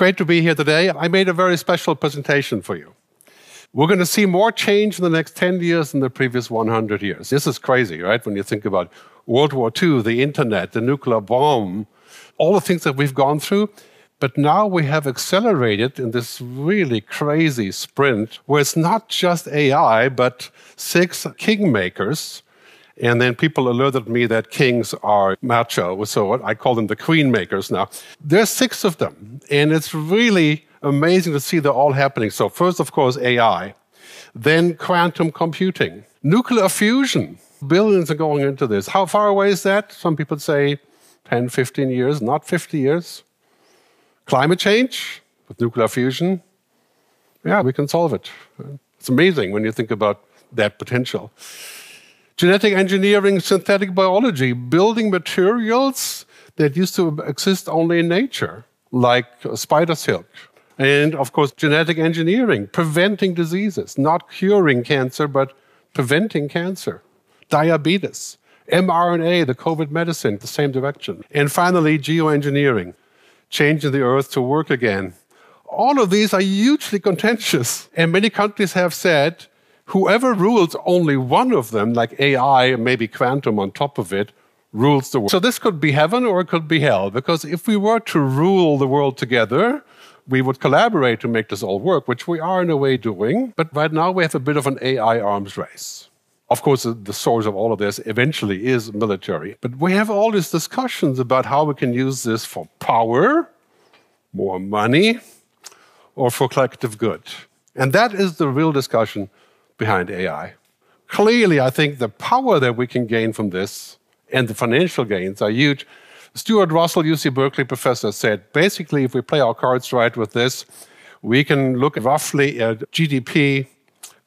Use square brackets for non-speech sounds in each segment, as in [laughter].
great to be here today. I made a very special presentation for you. We're going to see more change in the next 10 years than the previous 100 years. This is crazy, right? When you think about World War II, the internet, the nuclear bomb, all the things that we've gone through. But now we have accelerated in this really crazy sprint where it's not just AI, but six kingmakers. And then people alerted me that kings are macho, so I call them the queen makers now. There's six of them, and it's really amazing to see they're all happening. So, first, of course, AI, then quantum computing, nuclear fusion. Billions are going into this. How far away is that? Some people say 10, 15 years, not 50 years. Climate change with nuclear fusion. Yeah, we can solve it. It's amazing when you think about that potential. Genetic engineering, synthetic biology, building materials that used to exist only in nature, like spider silk, and of course, genetic engineering, preventing diseases, not curing cancer, but preventing cancer. Diabetes, mRNA, the COVID medicine, the same direction. And finally, geoengineering, changing the earth to work again. All of these are hugely contentious. And many countries have said whoever rules only one of them, like AI maybe quantum on top of it, rules the world. So this could be heaven or it could be hell, because if we were to rule the world together, we would collaborate to make this all work, which we are in a way doing. But right now we have a bit of an AI arms race. Of course, the source of all of this eventually is military. But we have all these discussions about how we can use this for power, more money, or for collective good. And that is the real discussion behind AI. Clearly, I think the power that we can gain from this and the financial gains are huge. Stuart Russell, UC Berkeley professor, said basically, if we play our cards right with this, we can look roughly at GDP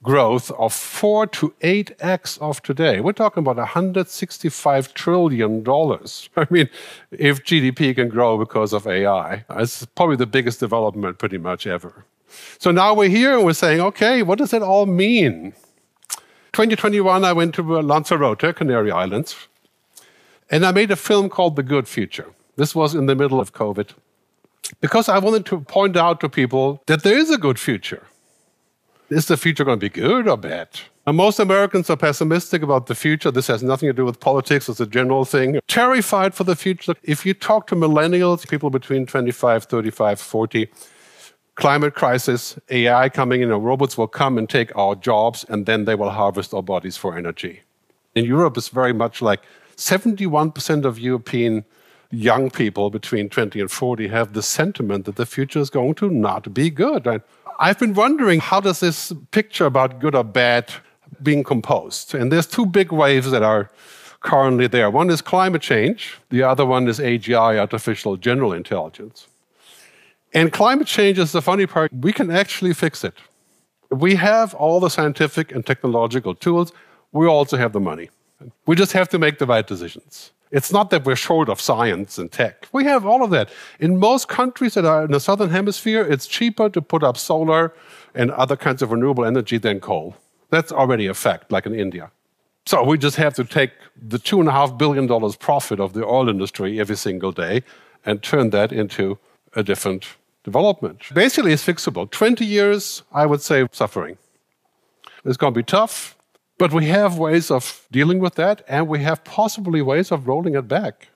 growth of 4 to 8x of today. We're talking about 165 trillion dollars. [laughs] I mean, if GDP can grow because of AI, it's probably the biggest development pretty much ever. So now we're here and we're saying, okay, what does it all mean? 2021, I went to Lanzarote, Canary Islands, and I made a film called The Good Future. This was in the middle of COVID. Because I wanted to point out to people that there is a good future. Is the future going to be good or bad? Most Americans are pessimistic about the future. This has nothing to do with politics, it's a general thing. Terrified for the future. If you talk to millennials, people between 25, 35, 40, climate crisis, AI coming in, robots will come and take our jobs, and then they will harvest our bodies for energy. In Europe, it's very much like 71% of European young people between 20 and 40 have the sentiment that the future is going to not be good. I've been wondering how does this picture about good or bad being composed? And there's two big waves that are currently there. One is climate change, the other one is AGI, artificial general intelligence. And climate change is the funny part, we can actually fix it. We have all the scientific and technological tools, we also have the money. We just have to make the right decisions. It's not that we're short of science and tech. We have all of that. In most countries that are in the southern hemisphere, it's cheaper to put up solar and other kinds of renewable energy than coal. That's already a fact, like in India. So we just have to take the $2.5 billion profit of the oil industry every single day and turn that into a different development. Basically, it's fixable. 20 years, I would say, suffering. It's going to be tough. But we have ways of dealing with that, and we have possibly ways of rolling it back.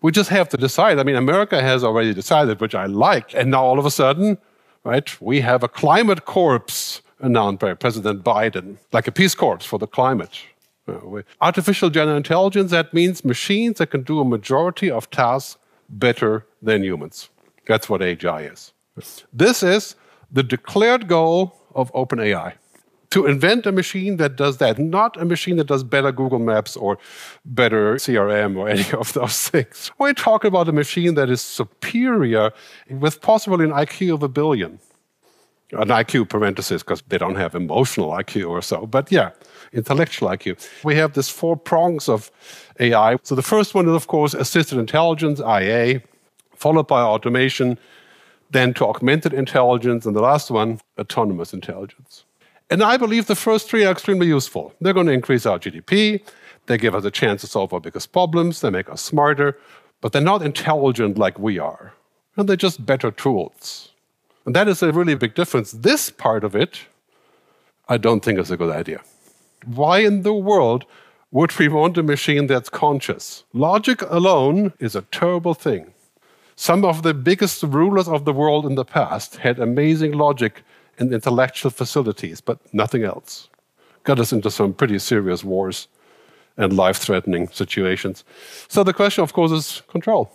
We just have to decide. I mean, America has already decided, which I like. And now all of a sudden, right, we have a climate corps announced by President Biden, like a peace corps for the climate. Uh, artificial general intelligence, that means machines that can do a majority of tasks better than humans. That's what AGI is. This is the declared goal of OpenAI to invent a machine that does that, not a machine that does better Google Maps or better CRM or any of those things. We're talking about a machine that is superior with possibly an IQ of a billion. An IQ parenthesis, because they don't have emotional IQ or so, but yeah, intellectual IQ. We have this four prongs of AI. So the first one is, of course, assisted intelligence, IA, followed by automation, then to augmented intelligence, and the last one, autonomous intelligence. And I believe the first three are extremely useful. They're going to increase our GDP, they give us a chance to solve our biggest problems, they make us smarter, but they're not intelligent like we are. And they're just better tools. And that is a really big difference. This part of it, I don't think is a good idea. Why in the world would we want a machine that's conscious? Logic alone is a terrible thing. Some of the biggest rulers of the world in the past had amazing logic and intellectual facilities, but nothing else. Got us into some pretty serious wars and life threatening situations. So the question, of course, is control.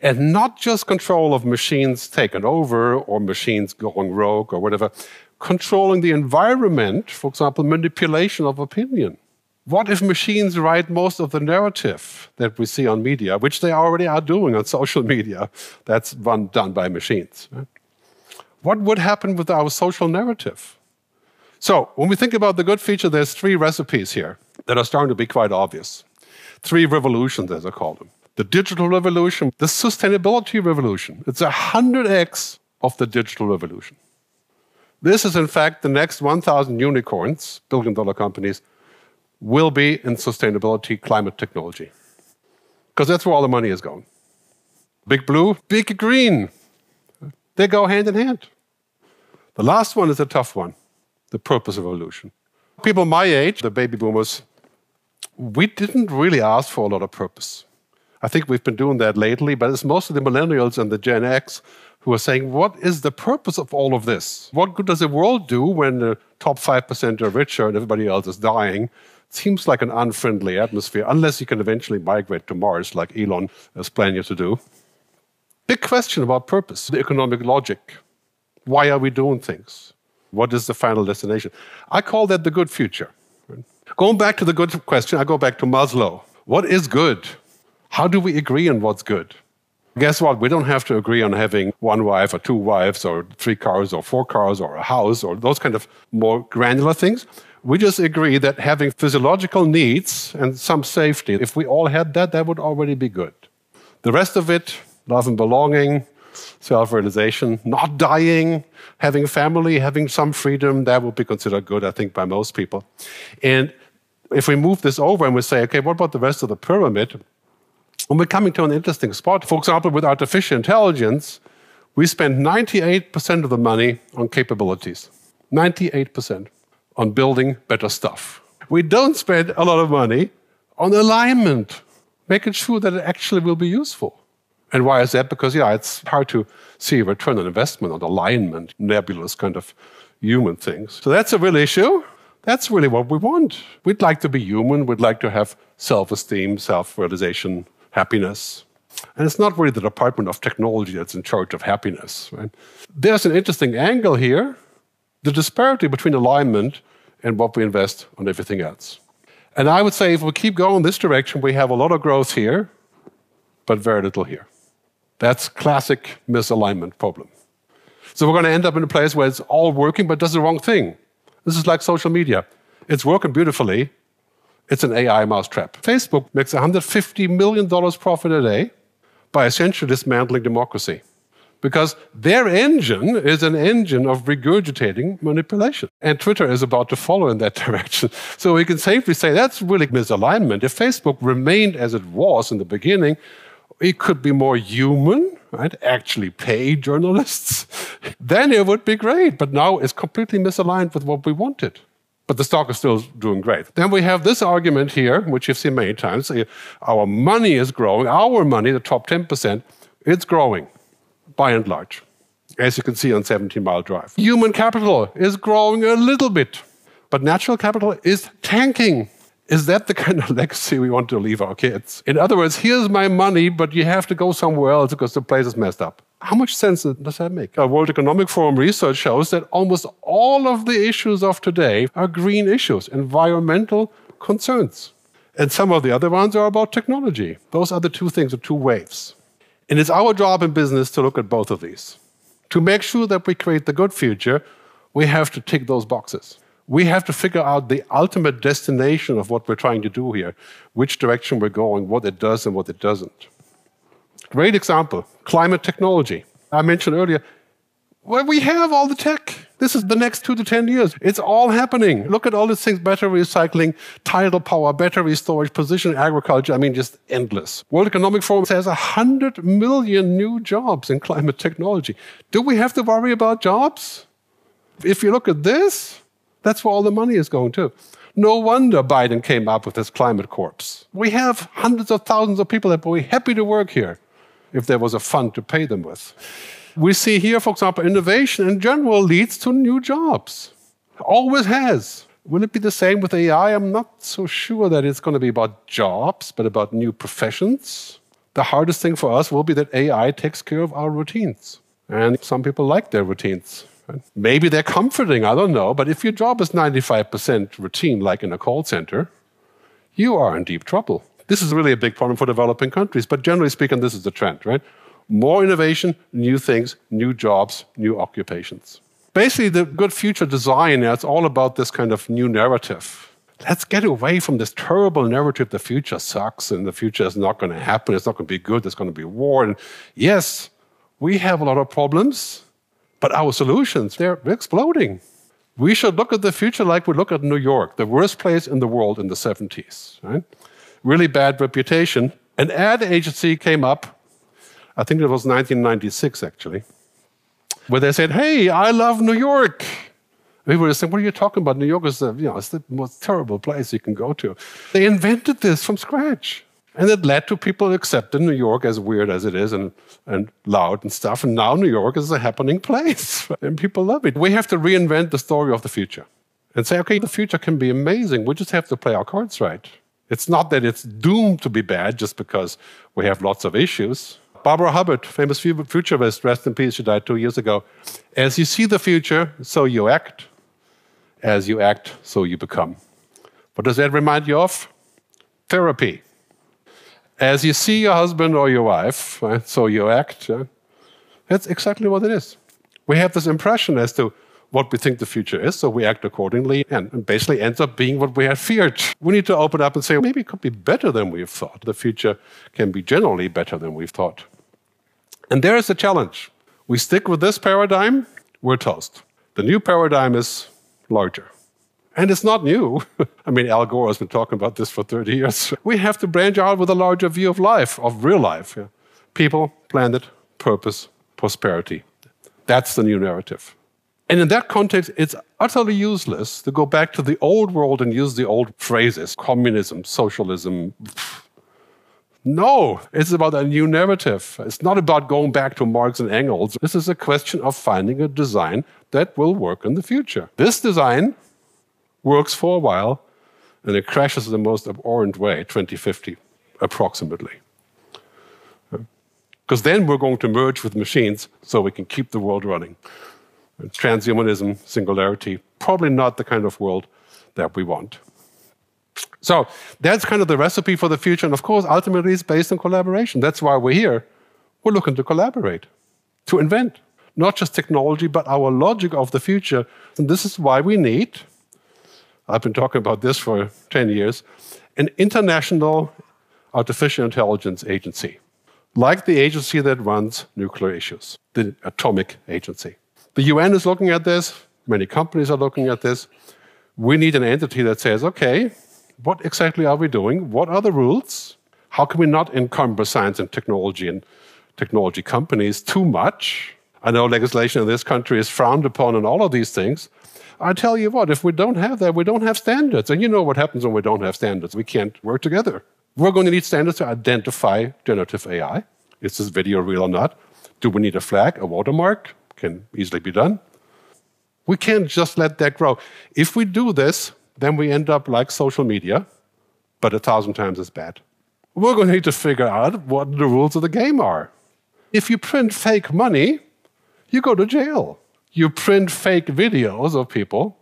And not just control of machines taken over or machines going rogue or whatever, controlling the environment, for example, manipulation of opinion. What if machines write most of the narrative that we see on media, which they already are doing on [laughs] social media? That's one done by machines. What would happen with our social narrative? So, when we think about the good feature, there's three recipes here that are starting to be quite obvious. Three revolutions, as I call them the digital revolution, the sustainability revolution. It's a 100x of the digital revolution. This is, in fact, the next 1,000 unicorns, billion dollar companies, will be in sustainability climate technology. Because that's where all the money is going. Big blue, big green. They go hand in hand. The last one is a tough one the purpose of evolution. People my age, the baby boomers, we didn't really ask for a lot of purpose. I think we've been doing that lately, but it's mostly the millennials and the Gen X who are saying, What is the purpose of all of this? What good does the world do when the top 5% are richer and everybody else is dying? Seems like an unfriendly atmosphere, unless you can eventually migrate to Mars, like Elon is planning to do. Big question about purpose, the economic logic. Why are we doing things? What is the final destination? I call that the good future. Going back to the good question, I go back to Maslow. What is good? How do we agree on what's good? Guess what? We don't have to agree on having one wife or two wives or three cars or four cars or a house or those kind of more granular things. We just agree that having physiological needs and some safety, if we all had that, that would already be good. The rest of it, love and belonging, self realization, not dying, having a family, having some freedom, that would be considered good, I think, by most people. And if we move this over and we say, okay, what about the rest of the pyramid? And we're coming to an interesting spot. For example, with artificial intelligence, we spend 98% of the money on capabilities. 98% on building better stuff. We don't spend a lot of money on alignment, making sure that it actually will be useful. And why is that? Because, yeah, it's hard to see return on investment on alignment, nebulous kind of human things. So that's a real issue. That's really what we want. We'd like to be human. We'd like to have self esteem, self realization, happiness. And it's not really the Department of Technology that's in charge of happiness. Right? There's an interesting angle here the disparity between alignment and what we invest on everything else. And I would say if we keep going this direction, we have a lot of growth here, but very little here. That's classic misalignment problem. So we're going to end up in a place where it's all working, but does the wrong thing. This is like social media. It's working beautifully, it's an AI mousetrap. Facebook makes $150 million profit a day by essentially dismantling democracy because their engine is an engine of regurgitating manipulation. And Twitter is about to follow in that [laughs] direction. So we can safely say that's really misalignment. If Facebook remained as it was in the beginning, it could be more human, right? Actually pay journalists, [laughs] then it would be great. But now it's completely misaligned with what we wanted but the stock is still doing great. Then we have this argument here, which you've seen many times. Our money is growing. Our money, the top 10%, it's growing by and large, as you can see on 17 Mile Drive. Human capital is growing a little bit, but natural capital is tanking. Is that the kind of [laughs] legacy we want to leave our kids? In other words, here's my money, but you have to go somewhere else because the place is messed up. How much sense does that make? Our World Economic Forum research shows that almost all of the issues of today are green issues, environmental concerns. And some of the other ones are about technology. Those are the two things, the two waves. And it's our job in business to look at both of these. To make sure that we create the good future, we have to tick those boxes. We have to figure out the ultimate destination of what we're trying to do here, which direction we're going, what it does and what it doesn't. Great example climate technology. I mentioned earlier, well, we have all the tech. This is the next two to 10 years. It's all happening. Look at all these things battery recycling, tidal power, battery storage, precision agriculture. I mean, just endless. World Economic Forum says 100 million new jobs in climate technology. Do we have to worry about jobs? If you look at this, that's where all the money is going to. No wonder Biden came up with this climate corpse. We have hundreds of thousands of people that would be happy to work here if there was a fund to pay them with. We see here, for example, innovation in general leads to new jobs. Always has. Will it be the same with AI? I'm not so sure that it's going to be about jobs, but about new professions. The hardest thing for us will be that AI takes care of our routines. And some people like their routines. Maybe they're comforting, I don't know. But if your job is 95% routine, like in a call center, you are in deep trouble. This is really a big problem for developing countries. But generally speaking, this is the trend, right? More innovation, new things, new jobs, new occupations. Basically, the good future design is all about this kind of new narrative. Let's get away from this terrible narrative the future sucks and the future is not going to happen, it's not going to be good, there's going to be war. And yes, we have a lot of problems, but our solutions, they're exploding. We should look at the future like we look at New York, the worst place in the world in the 70s. Right? Really bad reputation. An ad agency came up I think it was 1996 actually, where they said, Hey, I love New York. We were saying, What are you talking about? New York is the, you know, it's the most terrible place you can go to. They invented this from scratch. And it led to people accepting New York as weird as it is and, and loud and stuff. And now New York is a happening [laughs] place. and people love it. We have to reinvent the story of the future and say, okay, the future can be amazing. We just have to play our cards right. It's not that it's doomed to be bad just because we have lots of issues. Barbara Hubbard, famous futurist, rest in peace, she died two years ago. As you see the future, so you act. As you act, so you become. What does that remind you of? Therapy. As you see your husband or your wife, right, so you act. Eh. That's exactly what it is. We have this impression as to what we think the future is, so we act accordingly, and basically ends up being what we had feared. We need to open up and say, maybe it could be better than we've thought. The future can be generally better than we've thought. And there is a challenge. We stick with this paradigm, we're toast. The new paradigm is larger. And it's not new. [laughs] I mean, Al Gore has been talking about this for 30 years. [laughs] We have to branch out with a larger view of life, of real life. Yeah. People, planet, purpose, prosperity. That's the new narrative. And in that context, it's utterly useless to go back to the old world and use the old phrases communism, socialism. No, it's about a new narrative. It's not about going back to Marx and Engels. This is a question of finding a design that will work in the future. This design works for a while and it crashes in the most abhorrent way, 2050, approximately. Uh, because then we're going to merge with machines so we can keep the world running transhumanism, singularity, probably not the kind of world that we want. So that's kind of the recipe for the future. And of course, ultimately, it's based on collaboration. That's why we're here. We're looking to collaborate, to invent not just technology, but our logic of the future. And this is why we need, I've been talking about this for 10 years, an international artificial intelligence agency, like the agency that runs nuclear issues, the Atomic Agency. The UN is looking at this, many companies are looking at this. We need an entity that says, okay, what exactly are we doing? What are the rules? How can we not encumber science and technology and technology companies too much? I know legislation in this country is frowned upon and all of these things. I tell you what, if we don't have that, we don't have standards. And you know what happens when we don't have standards. We can't work together. We're going to need standards to identify generative AI. Is this video real or not? Do we need a flag, a watermark? can easily be done. We can't just let that grow. If we do this, then we end up like social media, but a thousand times as bad. We're going to need to figure out what the rules of the game are. If you print fake money, you go to jail. You print fake videos of people,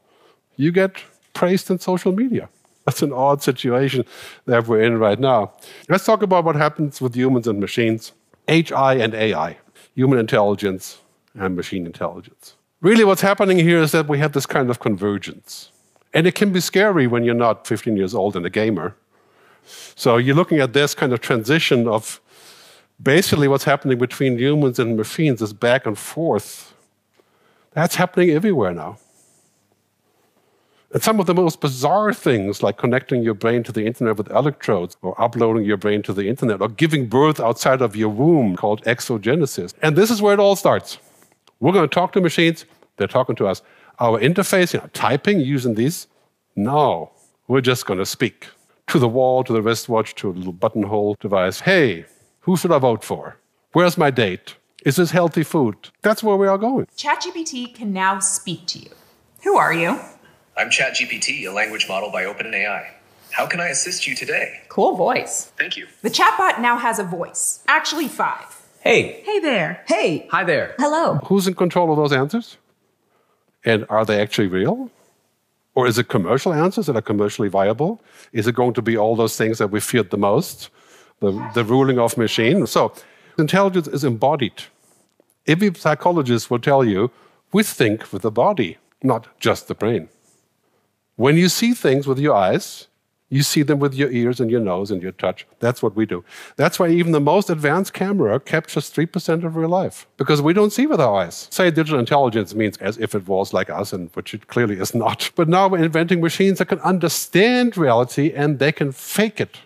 you get praised in social media. That's an odd situation that we're in right now. Let's talk about what happens with humans and machines. HI and AI, human intelligence and machine intelligence. Really, what's happening here is that we have this kind of convergence. And it can be scary when you're not 15 years old and a gamer. So you're looking at this kind of transition of basically what's happening between humans and machines is back and forth. That's happening everywhere now. And some of the most bizarre things, like connecting your brain to the internet with electrodes, or uploading your brain to the internet, or giving birth outside of your womb, called exogenesis. And this is where it all starts. We're going to talk to machines, they're talking to us. Our interface, you know, typing using these, no, we're just going to speak to the wall, to the wristwatch, to a little buttonhole device. Hey, who should I vote for? Where's my date? Is this healthy food? That's where we are going. ChatGPT can now speak to you. Who are you? I'm ChatGPT, a language model by OpenAI. How can I assist you today? Cool voice. Thank you. The chatbot now has a voice. Actually, five. Hey. Hey there. Hey. Hi there. Hello. Who's in control of those answers? And are they actually real? Or is it commercial answers that are commercially viable? Is it going to be all those things that we feared the most? The, the ruling of machine? So, intelligence is embodied. Every psychologist will tell you we think with the body, not just the brain. When you see things with your eyes, you see them with your ears and your nose and your touch. That's what we do. That's why even the most advanced camera captures 3% of real life, because we don't see with our eyes. Say digital intelligence means as if it was like us, and which it clearly is not. [laughs] But now we're inventing machines that can understand reality and they can fake it.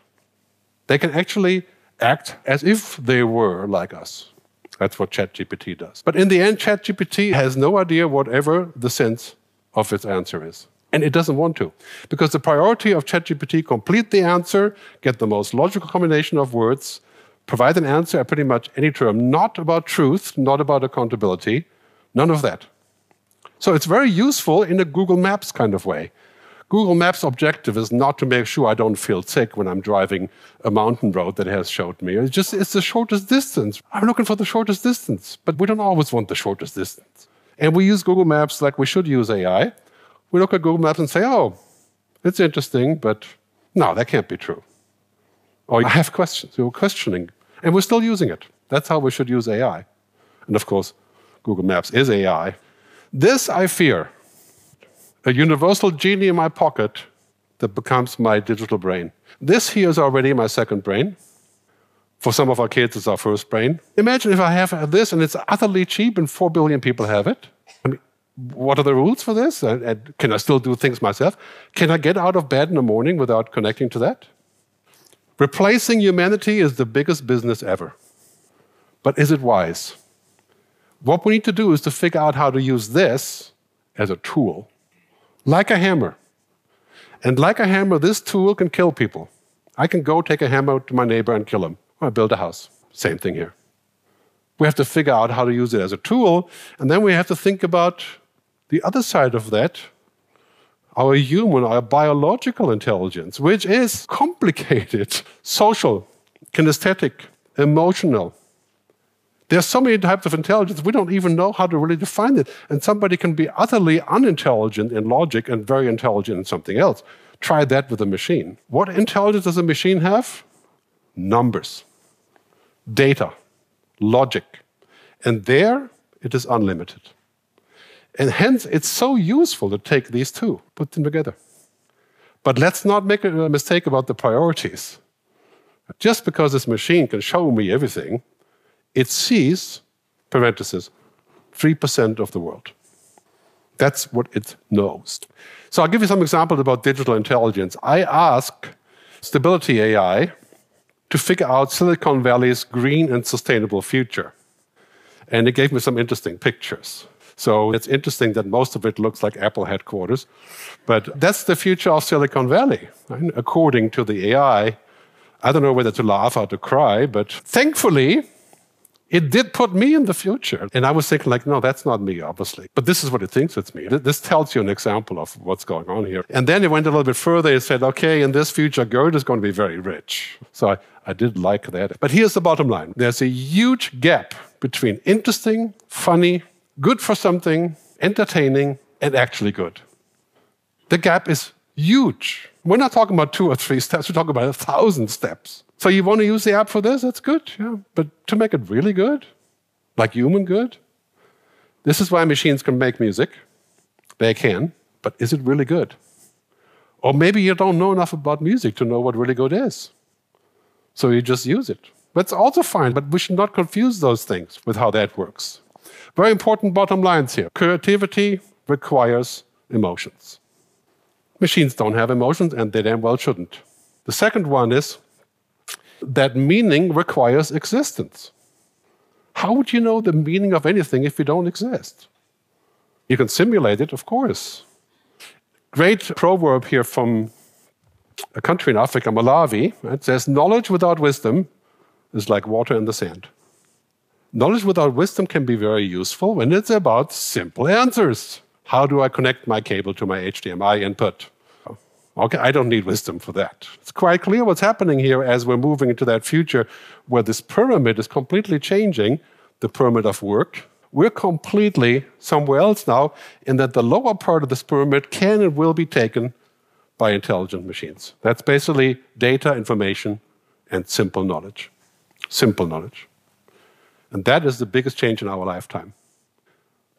They can actually act as if they were like us. That's what ChatGPT does. But in the end, ChatGPT has no idea whatever the sense of its answer is. And it doesn't want to. Because the priority of ChatGPT, complete the answer, get the most logical combination of words, provide an answer at pretty much any term, not about truth, not about accountability, none of that. So it's very useful in a Google Maps kind of way. Google Maps objective is not to make sure I don't feel sick when I'm driving a mountain road that has showed me. It's just it's the shortest distance. I'm looking for the shortest distance, but we don't always want the shortest distance. And we use Google Maps like we should use AI we look at Google Maps and say, oh, it's interesting, but no, that can't be true. Or I have questions. We're questioning, and we're still using it. That's how we should use AI. And of course, Google Maps is AI. This I fear a universal genie in my pocket that becomes my digital brain. This here is already my second brain. For some of our kids, it's our first brain. Imagine if I have this and it's utterly cheap and 4 billion people have it. I what are the rules for this? And, and can I still do things myself? Can I get out of bed in the morning without connecting to that? Replacing humanity is the biggest business ever. But is it wise? What we need to do is to figure out how to use this as a tool, like a hammer. And like a hammer, this tool can kill people. I can go take a hammer to my neighbor and kill him, or build a house. Same thing here. We have to figure out how to use it as a tool, and then we have to think about the other side of that, our human, our biological intelligence, which is complicated, [laughs] social, kinesthetic, emotional. There's so many types of intelligence, we don't even know how to really define it. And somebody can be utterly unintelligent in logic and very intelligent in something else. Try that with a machine. What intelligence does a machine have? Numbers, data, logic. And there, it is unlimited. And hence, it's so useful to take these two, put them together. But let's not make a mistake about the priorities. Just because this machine can show me everything, it sees, parenthesis, 3% of the world. That's what it knows. So I'll give you some examples about digital intelligence. I ask Stability AI to figure out Silicon Valley's green and sustainable future. And it gave me some interesting pictures. So it's interesting that most of it looks like Apple headquarters. But that's the future of Silicon Valley, right? according to the AI. I don't know whether to laugh or to cry, but thankfully, it did put me in the future. And I was thinking, like, no, that's not me, obviously. But this is what it thinks it's me. This tells you an example of what's going on here. And then it went a little bit further. It said, okay, in this future, Gerd is going to be very rich. So I, I did like that. But here's the bottom line there's a huge gap between interesting, funny, good for something, entertaining, and actually good. The gap is huge. We're not talking about two or three steps, we're talking about a thousand steps. So you want to use the app for this? That's good, yeah. But to make it really good, like human good, this is why machines can make music. They can, but is it really good? Or maybe you don't know enough about music to know what really good is. So you just use it. That's also fine, but we should not confuse those things with how that works. Very important bottom lines here. Creativity requires emotions. Machines don't have emotions, and they damn well shouldn't. The second one is that meaning requires existence. How would you know the meaning of anything if you don't exist? You can simulate it, of course. Great proverb here from a country in Africa, Malawi. It says, Knowledge without wisdom is like water in the sand. Knowledge without wisdom can be very useful when it's about simple answers. How do I connect my cable to my HDMI input? Okay, I don't need wisdom for that. It's quite clear what's happening here as we're moving into that future where this pyramid is completely changing the pyramid of work. We're completely somewhere else now, in that the lower part of this pyramid can and will be taken by intelligent machines. That's basically data, information, and simple knowledge. Simple knowledge. And that is the biggest change in our lifetime.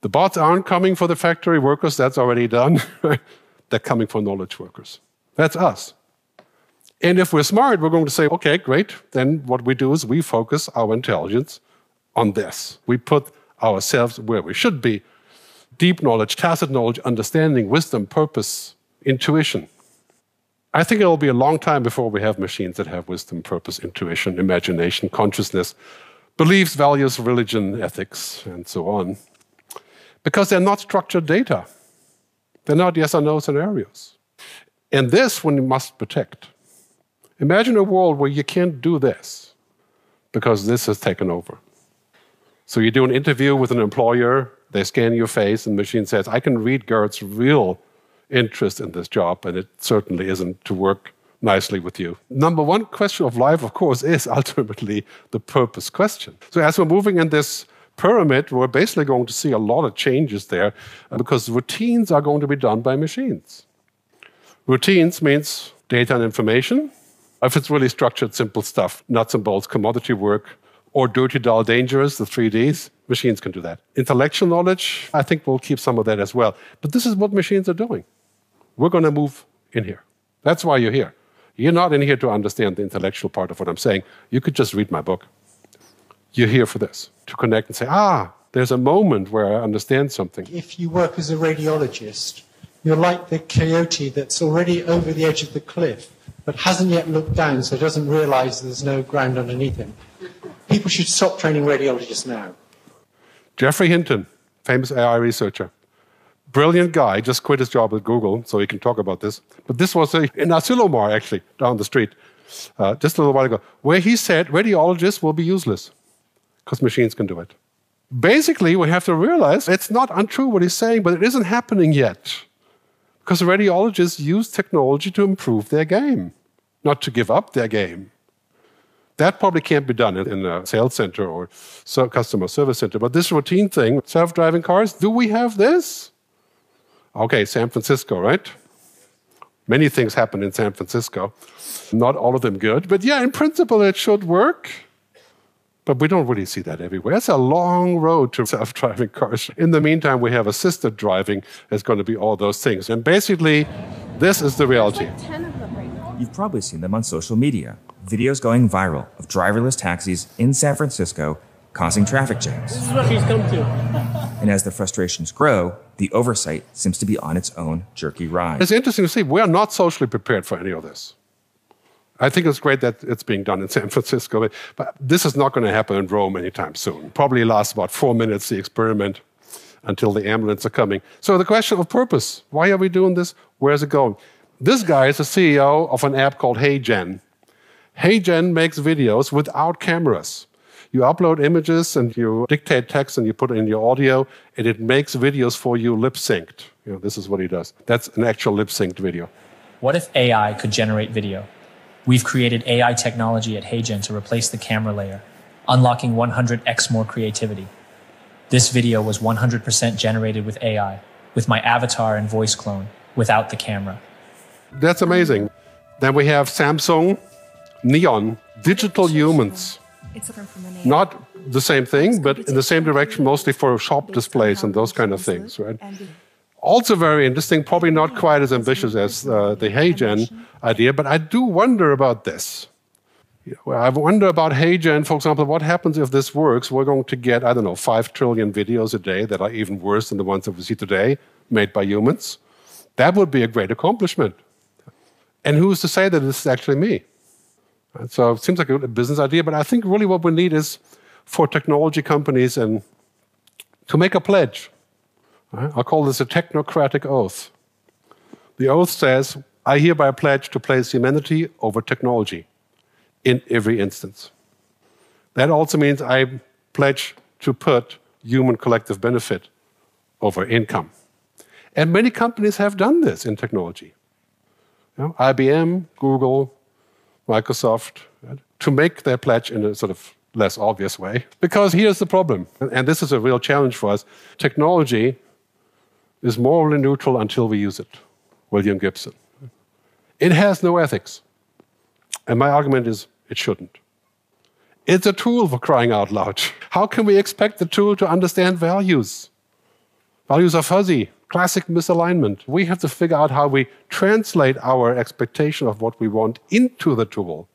The bots aren't coming for the factory workers, that's already done. [laughs] They're coming for knowledge workers. That's us. And if we're smart, we're going to say, okay, great. Then what we do is we focus our intelligence on this. We put ourselves where we should be deep knowledge, tacit knowledge, understanding, wisdom, purpose, intuition. I think it'll be a long time before we have machines that have wisdom, purpose, intuition, imagination, consciousness, beliefs, values, religion, ethics, and so on. Because they're not structured data. They're not yes or no scenarios. And this one you must protect. Imagine a world where you can't do this because this has taken over. So you do an interview with an employer, they scan your face, and the machine says, I can read Gerd's real interest in this job, and it certainly isn't to work nicely with you. Number one question of life, of course, is ultimately the purpose question. So, as we're moving in this pyramid, we're basically going to see a lot of changes there uh, because routines are going to be done by machines. Routines means data and information. If it's really structured, simple stuff, nuts and bolts, commodity work, or dirty, dull, dangerous, the 3Ds, machines can do that. Intellectual knowledge, I think we'll keep some of that as well. But this is what machines are doing. We're going to move in here. That's why you're here. You're not in here to understand the intellectual part of what I'm saying. You could just read my book. You're here for this, to connect and say, ah, there's a moment where I understand something. If you work as a radiologist, you're like the coyote that's already over the edge of the cliff, but hasn't yet looked down, so doesn't realize there's no ground underneath him. People should stop training radiologists now. Geoffrey Hinton, famous AI researcher, brilliant guy, just quit his job at Google, so he can talk about this. But this was in Asilomar, actually, down the street, uh, just a little while ago, where he said radiologists will be useless because machines can do it. Basically, we have to realize it's not untrue what he's saying, but it isn't happening yet. Because radiologists use technology to improve their game, not to give up their game. That probably can't be done in a sales center or customer service center. But this routine thing, self driving cars, do we have this? Okay, San Francisco, right? Many things happen in San Francisco. Not all of them good, but yeah, in principle, it should work. But we don't really see that everywhere. It's a long road to [laughs] self driving cars. In the meantime, we have assisted driving. It's going to be all those things. And basically, this is the reality. You've probably seen them on social media videos going viral of driverless taxis in San Francisco causing traffic jams. This is what he's come to. And as the frustrations grow, the oversight seems to be on its own jerky ride. It's interesting to see we're not socially prepared for any of this. I think it's great that it's being done in San Francisco, but this is not going to happen in Rome anytime soon. Probably lasts about four minutes, the experiment, until the ambulance are coming. So the question of purpose why are we doing this? Where's it going? This guy is the CEO of an app called HeyGen. HeyGen makes videos without cameras. You upload images and you dictate text and you put in your audio, and it makes videos for you lip synced. You know, this is what he does. That's an actual lip synced video. What if AI could generate video? We've created AI technology at HeyGen to replace the camera layer, unlocking 100x more creativity. This video was 100% generated with AI, with my avatar and voice clone, without the camera. That's amazing. Then we have Samsung Neon, digital humans. Not the same thing, but in the same direction, mostly for shop displays and those kind of things, right? Also very interesting, probably not quite as ambitious as uh, the HeyGen idea, but I do wonder about this. I wonder about HeyGen, for example, what happens if this works? We're going to get, I don't know, 5 trillion videos a day that are even worse than the ones that we see today, made by humans. That would be a great accomplishment. And who's to say that this is actually me? So it seems like a business idea, but I think really what we need is for technology companies and to make a pledge. Uh, I'll call this a technocratic oath. The oath says, I hereby pledge to place humanity over technology in every instance. That also means I pledge to put human collective benefit over income. And many companies have done this in technology. You know, IBM, Google, Microsoft, right, to make their pledge in a sort of less obvious way. Because here's the problem, and this is a real challenge for us technology is morally neutral until we use it. William Gibson. It has no ethics. And my argument is it shouldn't. It's a tool for crying out loud. [laughs] How can we expect the tool to understand values? Values are fuzzy, classic misalignment. We have to figure out how we translate our expectation of what we want into the tool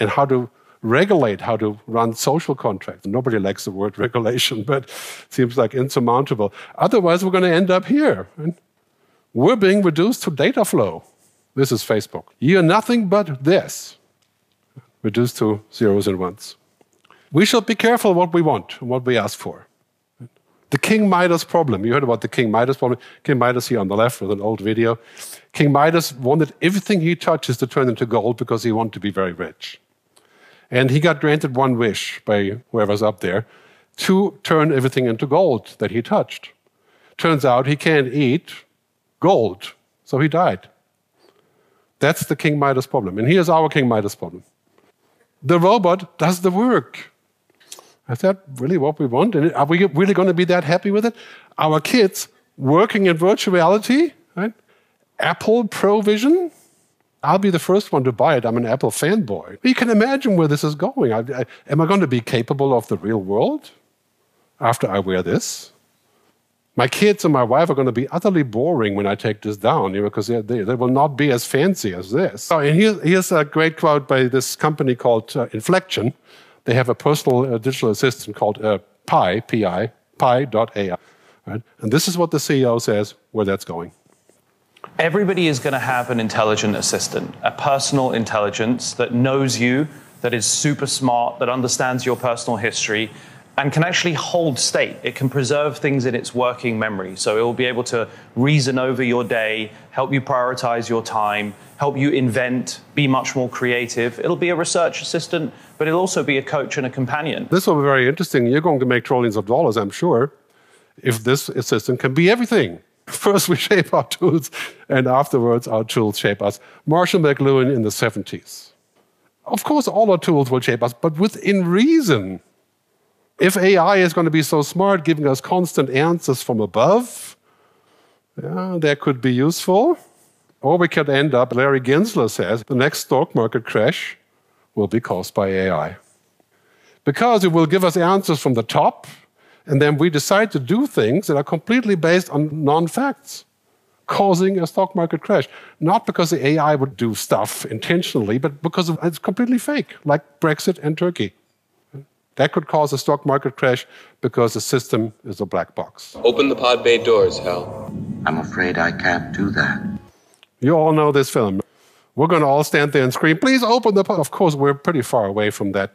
and how to regulate, how to run social contracts. Nobody likes the word [laughs] regulation, but seems like insurmountable. Otherwise, we're going to end up here. We're being reduced to data flow. This is Facebook. You're nothing but this reduced to zeros and ones. We should be careful what we want and what we ask for. The King Midas problem. You heard about the King Midas problem. King Midas here on the left with an old video. King Midas wanted everything he touches to turn into gold because he wanted to be very rich. And he got granted one wish by whoever's up there to turn everything into gold that he touched. Turns out he can't eat gold, so he died. That's the King Midas problem. And here's our King Midas problem the robot does the work. Is that really what we want? And are we really going to be that happy with it? Our kids working in virtual reality, right? Apple Provision. I'll be the first one to buy it. I'm an Apple fanboy. You can imagine where this is going. I, I, am I going to be capable of the real world after I wear this? My kids and my wife are going to be utterly boring when I take this down, you know, because they, they, they, will not be as fancy as this. Oh, and here, here's a great quote by this company called uh, Inflection. They have a personal uh, digital assistant called uh, Pi, P-I, Pi.ai. Right? And this is what the CEO says where that's going. Everybody is going to have an intelligent assistant, a personal intelligence that knows you, that is super smart, that understands your personal history, and can actually hold state. It can preserve things in its working memory. So it will be able to reason over your day, help you prioritize your time, help you invent, be much more creative. It'll be a research assistant, but it'll also be a coach and a companion. This will be very interesting. You're going to make trillions of dollars, I'm sure, if this assistant can be everything. [laughs] First, we shape our tools, and afterwards, our tools shape us. Marshall McLuhan in the 70s. Of course, all our tools will shape us, but within reason. If AI is going to be so smart, giving us constant answers from above, yeah, that could be useful. Or we could end up, Larry Gensler says, the next stock market crash will be caused by AI. Because it will give us answers from the top, and then we decide to do things that are completely based on non facts, causing a stock market crash. Not because the AI would do stuff intentionally, but because it's completely fake, like Brexit and Turkey. That could cause a stock market crash because the system is a black box. Open the pod bay doors, Hal. I'm afraid I can't do that. You all know this film. We're going to all stand there and scream, please open the pod. Of course, we're pretty far away from that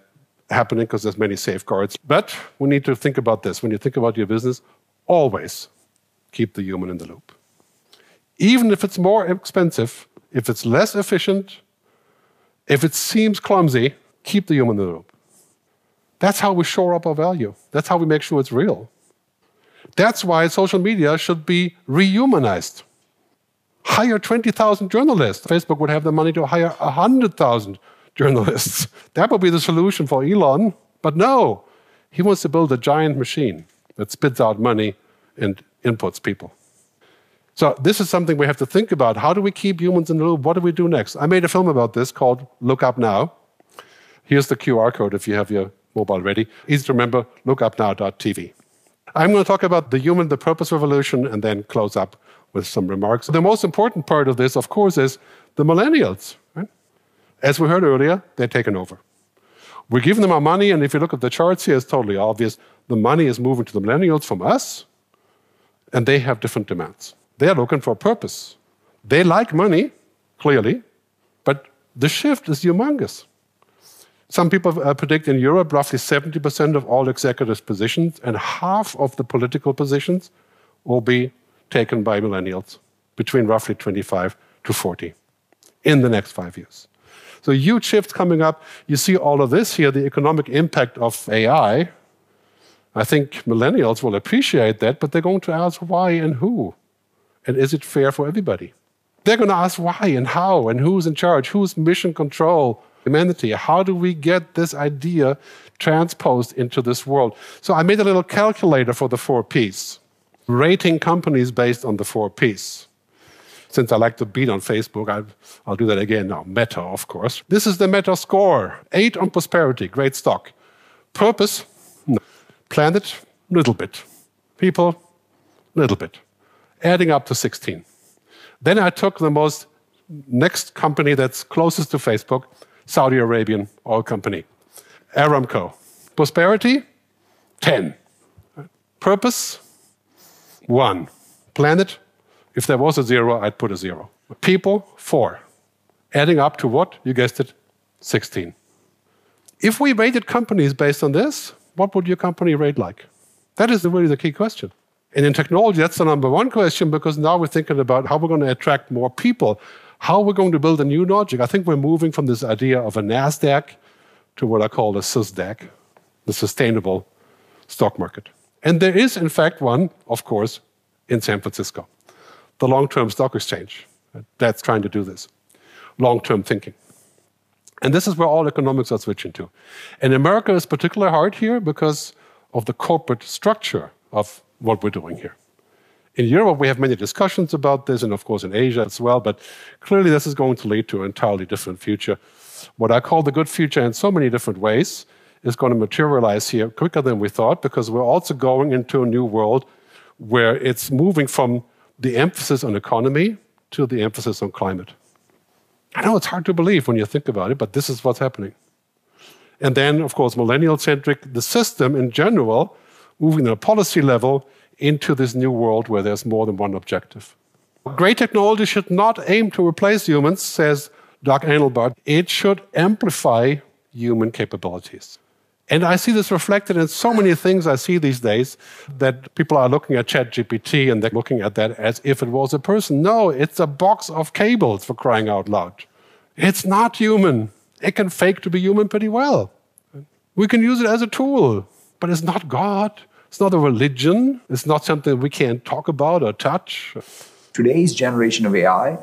happening because there's many safeguards. But we need to think about this. When you think about your business, always keep the human in the loop. Even if it's more expensive, if it's less efficient, if it seems clumsy, keep the human in the loop. That's how we shore up our value. That's how we make sure it's real. That's why social media should be rehumanized. Hire 20,000 journalists. Facebook would have the money to hire 100,000 journalists. [laughs] That would be the solution for Elon. But no, he wants to build a giant machine that spits out money and inputs people. So, this is something we have to think about. How do we keep humans in the loop? What do we do next? I made a film about this called Look Up Now. Here's the QR code if you have your mobile ready. Easy to remember, lookupnow.tv. I'm going to talk about the human, the purpose revolution, and then close up with some remarks. The most important part of this, of course, is the millennials. Right? As we heard earlier, they're taken over. We're giving them our money, and if you look at the charts here, it's totally obvious. The money is moving to the millennials from us, and they have different demands. They're looking for a purpose. They like money, clearly, but the shift is humongous. Some people uh, predict in Europe roughly 70% of all executive positions and half of the political positions will be taken by millennials between roughly 25 to 40 in the next five years. So, huge shifts coming up. You see all of this here, the economic impact of AI. I think millennials will appreciate that, but they're going to ask why and who. And is it fair for everybody? They're going to ask why and how and who's in charge, who's mission control humanity. How do we get this idea transposed into this world? So I made a little calculator for the four P's, rating companies based on the four P's. Since I like to beat on Facebook, I, will do that again now. Meta, of course. This is the Meta score. Eight on prosperity, great stock. Purpose, no. planet, little bit. People, little bit. Adding up to 16. Then I took the most next company that's closest to Facebook, Saudi Arabian oil company. Aramco. Prosperity, 10. Purpose, 1. Planet, if there was a zero, I'd put a zero. People, 4. Adding up to what? You guessed it, 16. If we rated companies based on this, what would your company rate like? That is really the key question. And in technology, that's the number one question because now we're thinking about how we're going to attract more people how we're going to build a new logic. I think we're moving from this idea of a NASDAQ to what I call a SUSDAQ, the sustainable stock market. And there is, in fact, one, of course, in San Francisco, the long term stock exchange that's trying to do this, long term thinking. And this is where all economics are switching to. And America is particularly hard here because of the corporate structure of what we're doing here. In Europe, we have many discussions about this, and of course in Asia as well, but clearly this is going to lead to an entirely different future. What I call the good future in so many different ways is going to materialize here quicker than we thought because we're also going into a new world where it's moving from the emphasis on economy to the emphasis on climate. I know it's hard to believe when you think about it, but this is what's happening. And then, of course, millennial centric, the system in general, moving at a policy level into this new world where there's more than one objective. Great technology should not aim to replace humans, says Doug Engelbart. It should amplify human capabilities. And I see this reflected in so many things I see these days that people are looking at ChatGPT and they're looking at that as if it was a person. No, it's a box of cables for crying out loud. It's not human. It can fake to be human pretty well. We can use it as a tool, but it's not God. It's not a religion. It's not something we can talk about or touch. Today's generation of AI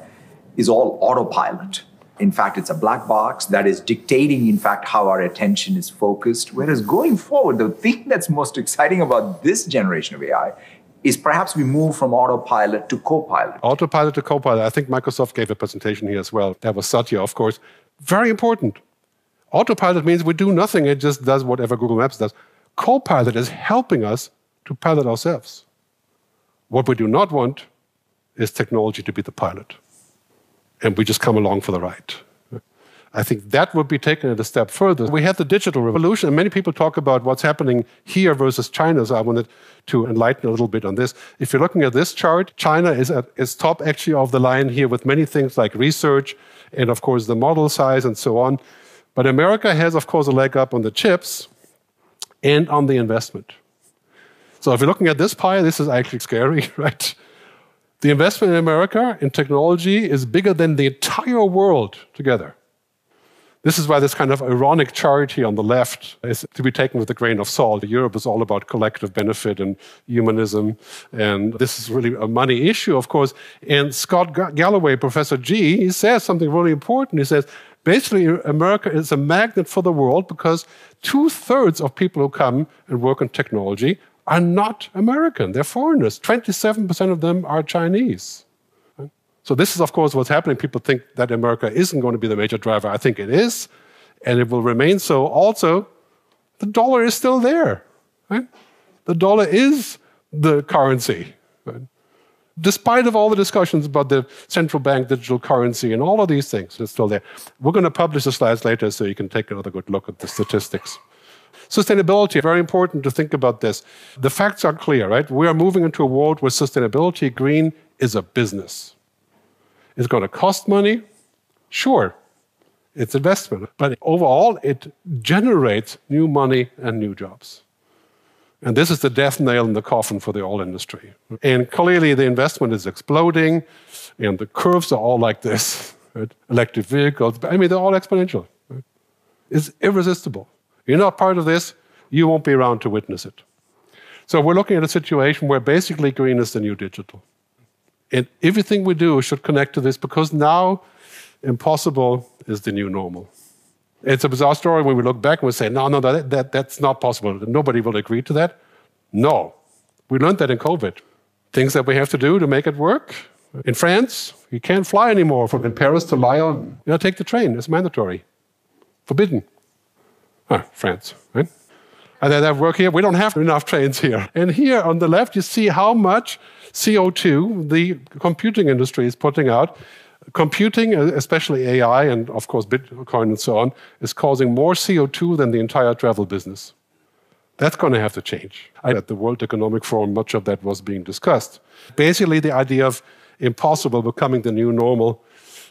is all autopilot. In fact, it's a black box that is dictating, in fact, how our attention is focused. Whereas going forward, the thing that's most exciting about this generation of AI is perhaps we move from autopilot to copilot. Autopilot to copilot. I think Microsoft gave a presentation here as well. That was Satya, of course. Very important. Autopilot means we do nothing, it just does whatever Google Maps does. Copilot is helping us to pilot ourselves. What we do not want is technology to be the pilot. And we just come along for the ride. I think that would be taken a step further. We had the digital revolution, and many people talk about what's happening here versus China. So I wanted to enlighten a little bit on this. If you're looking at this chart, China is at is top actually of the line here with many things like research and, of course, the model size and so on. But America has, of course, a leg up on the chips and on the investment. So if you're looking at this pie, this is actually scary, [laughs] right? The investment in America in technology is bigger than the entire world together. This is why this kind of ironic charity on the left is to be taken with a grain of salt. Europe is all about collective benefit and humanism, and this is really a money issue, of course. And Scott Galloway, Professor G, he says something really important. He says basically America is a magnet for the world because two thirds of people who come and work in technology are not American, they're foreigners. 27% of them are Chinese. So, this is, of course, what's happening. People think that America isn't going to be the major driver. I think it is, and it will remain so. Also, the dollar is still there. Right? The dollar is the currency. Right? Despite of all the discussions about the central bank digital currency and all of these things, it's still there. We're going to publish the slides later so you can take another good look at the statistics. Sustainability, very important to think about this. The facts are clear, right? We are moving into a world where sustainability, green, is a business. It's going to cost money, sure, it's investment, but overall it generates new money and new jobs. And this is the death nail in the coffin for the oil industry. And clearly the investment is exploding, and the curves are all like this. Right? Electric vehicles, I mean, they're all exponential. Right? It's irresistible. You're not part of this, you won't be around to witness it. So we're looking at a situation where basically green is the new digital. And everything we do should connect to this because now impossible is the new normal. It's a bizarre story when we look back and we say, no, no, that, that, that's not possible. Nobody will agree to that. No. We learned that in COVID. Things that we have to do to make it work. In France, you can't fly anymore from in Paris to Lyon. You know, take the train. It's mandatory. Forbidden. Ah, France, right? And then I work here. We don't have enough trains here. And here on the left, you see how much CO2 the computing industry is putting out. Computing, uh, especially AI and of course Bitcoin and so on, is causing more CO2 than the entire travel business. That's going to have to change. At the World Economic Forum, much of that was being discussed. Basically, the idea of impossible becoming the new normal.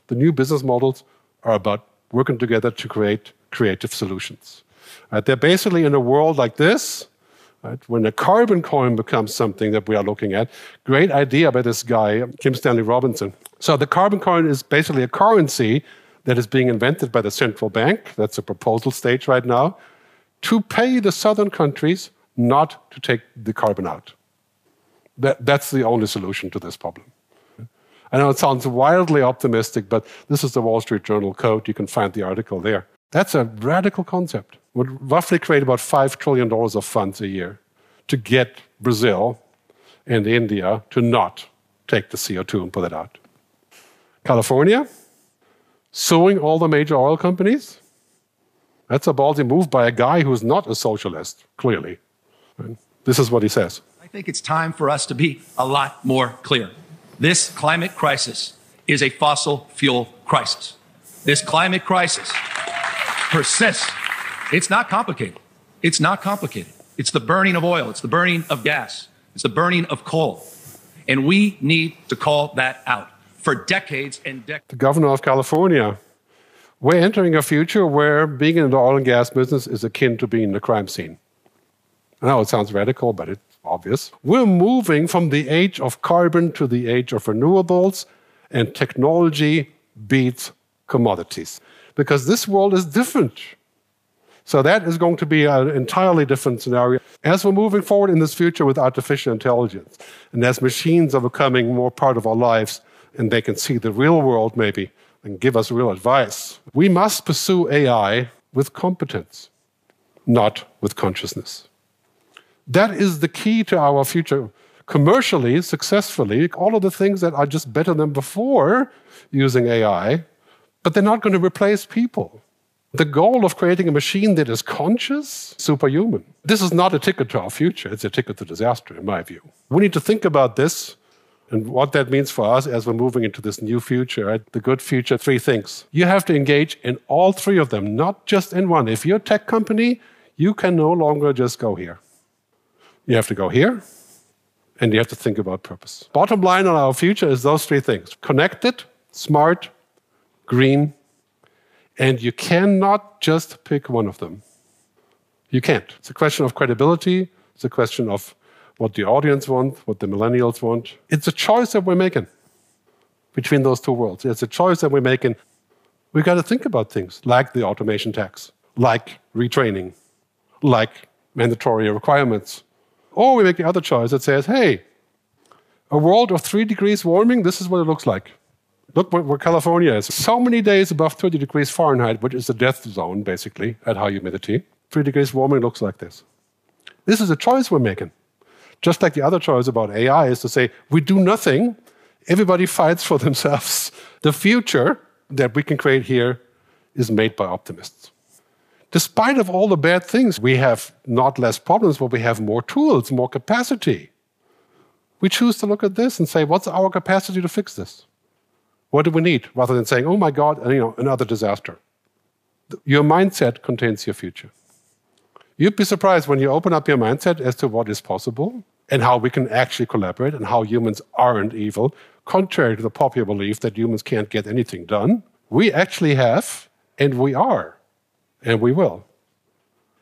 The new business models are about working together to create creative solutions. Right? They're basically in a world like this, right? when a carbon coin becomes something that we are looking at. Great idea by this guy, Kim Stanley Robinson. So the carbon coin is basically a currency that is being invented by the central bank. That's a proposal stage right now to pay the southern countries not to take the carbon out. That, that's the only solution to this problem. I know it sounds wildly optimistic, but this is the Wall Street Journal code. You can find the article there. That's a radical concept. Would roughly create about $5 trillion of funds a year to get Brazil and India to not take the CO2 and put it out. California, suing all the major oil companies. That's a ballsy move by a guy who's not a socialist, clearly. This is what he says. I think it's time for us to be a lot more clear. This climate crisis is a fossil fuel crisis. This climate crisis persists. It's not complicated. It's not complicated. It's the burning of oil, it's the burning of gas, it's the burning of coal. And we need to call that out for decades and decades. The governor of California. We're entering a future where being in the oil and gas business is akin to being in the crime scene. I know it sounds radical, but it's obvious. We're moving from the age of carbon to the age of renewables, and technology beats commodities because this world is different. So that is going to be an entirely different scenario. As we're moving forward in this future with artificial intelligence, and as machines are becoming more part of our lives, and they can see the real world maybe and give us real advice, we must pursue AI with competence, not with consciousness. That is the key to our future. Commercially, successfully, all of the things that are just better than before using AI but they're not going to replace people. The goal of creating a machine that is conscious, superhuman. This is not a ticket to our future, it's a ticket to disaster, in my view. We need to think about this and what that means for us as we're moving into this new future, right? the good future. Three things. You have to engage in all three of them, not just in one. If you're a tech company, you can no longer just go here. You have to go here, and you have to think about purpose. Bottom line on our future is those three things connected, smart, green, and you cannot just pick one of them. You can't. It's a question of credibility, it's a question of what the audience wants, what the millennials want. It's a choice that we're making between those two worlds. It's a choice that we're making. We've got to think about things like the automation tax, like retraining, like mandatory requirements. Or we make the other choice that says, hey, a world of three degrees warming, this is what it looks like. Look where, California is. So many days above 30 degrees Fahrenheit, which is the death zone, basically, at high humidity. Three degrees warming looks like this. This is a choice we're making. Just like the other choice about AI is to say, we do nothing, everybody fights for [laughs] themselves. The future that we can create here is made by optimists. Despite of all the bad things, we have not less problems, but we have more tools, more capacity. We choose to look at this and say, what's our capacity to fix this? What do we need? Rather than saying, oh my God, you know, another disaster. Your mindset contains your future. You'd be surprised when you open up your mindset as to what is possible and how we can actually collaborate and how humans aren't evil, contrary to the popular belief that humans can't get anything done. We actually have, and we are, and we will.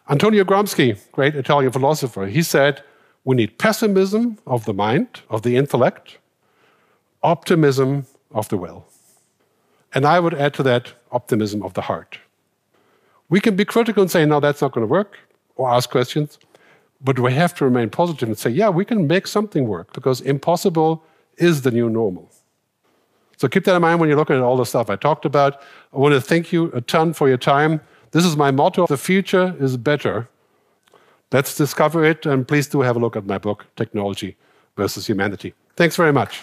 Antonio Gramsci, great Italian philosopher, he said, we need pessimism of the mind, of the intellect, optimism of the will. And I would add to that optimism of the heart. We can be critical and say, no, that's not going to work, or ask questions, but we have to remain positive and say, yeah, we can make something work because impossible is the new normal. So keep that in mind when you're looking at all the stuff I talked about. I want to thank you a ton for your time. This is my motto the future is better. Let's discover it, and please do have a look at my book, Technology versus Humanity. Thanks very much.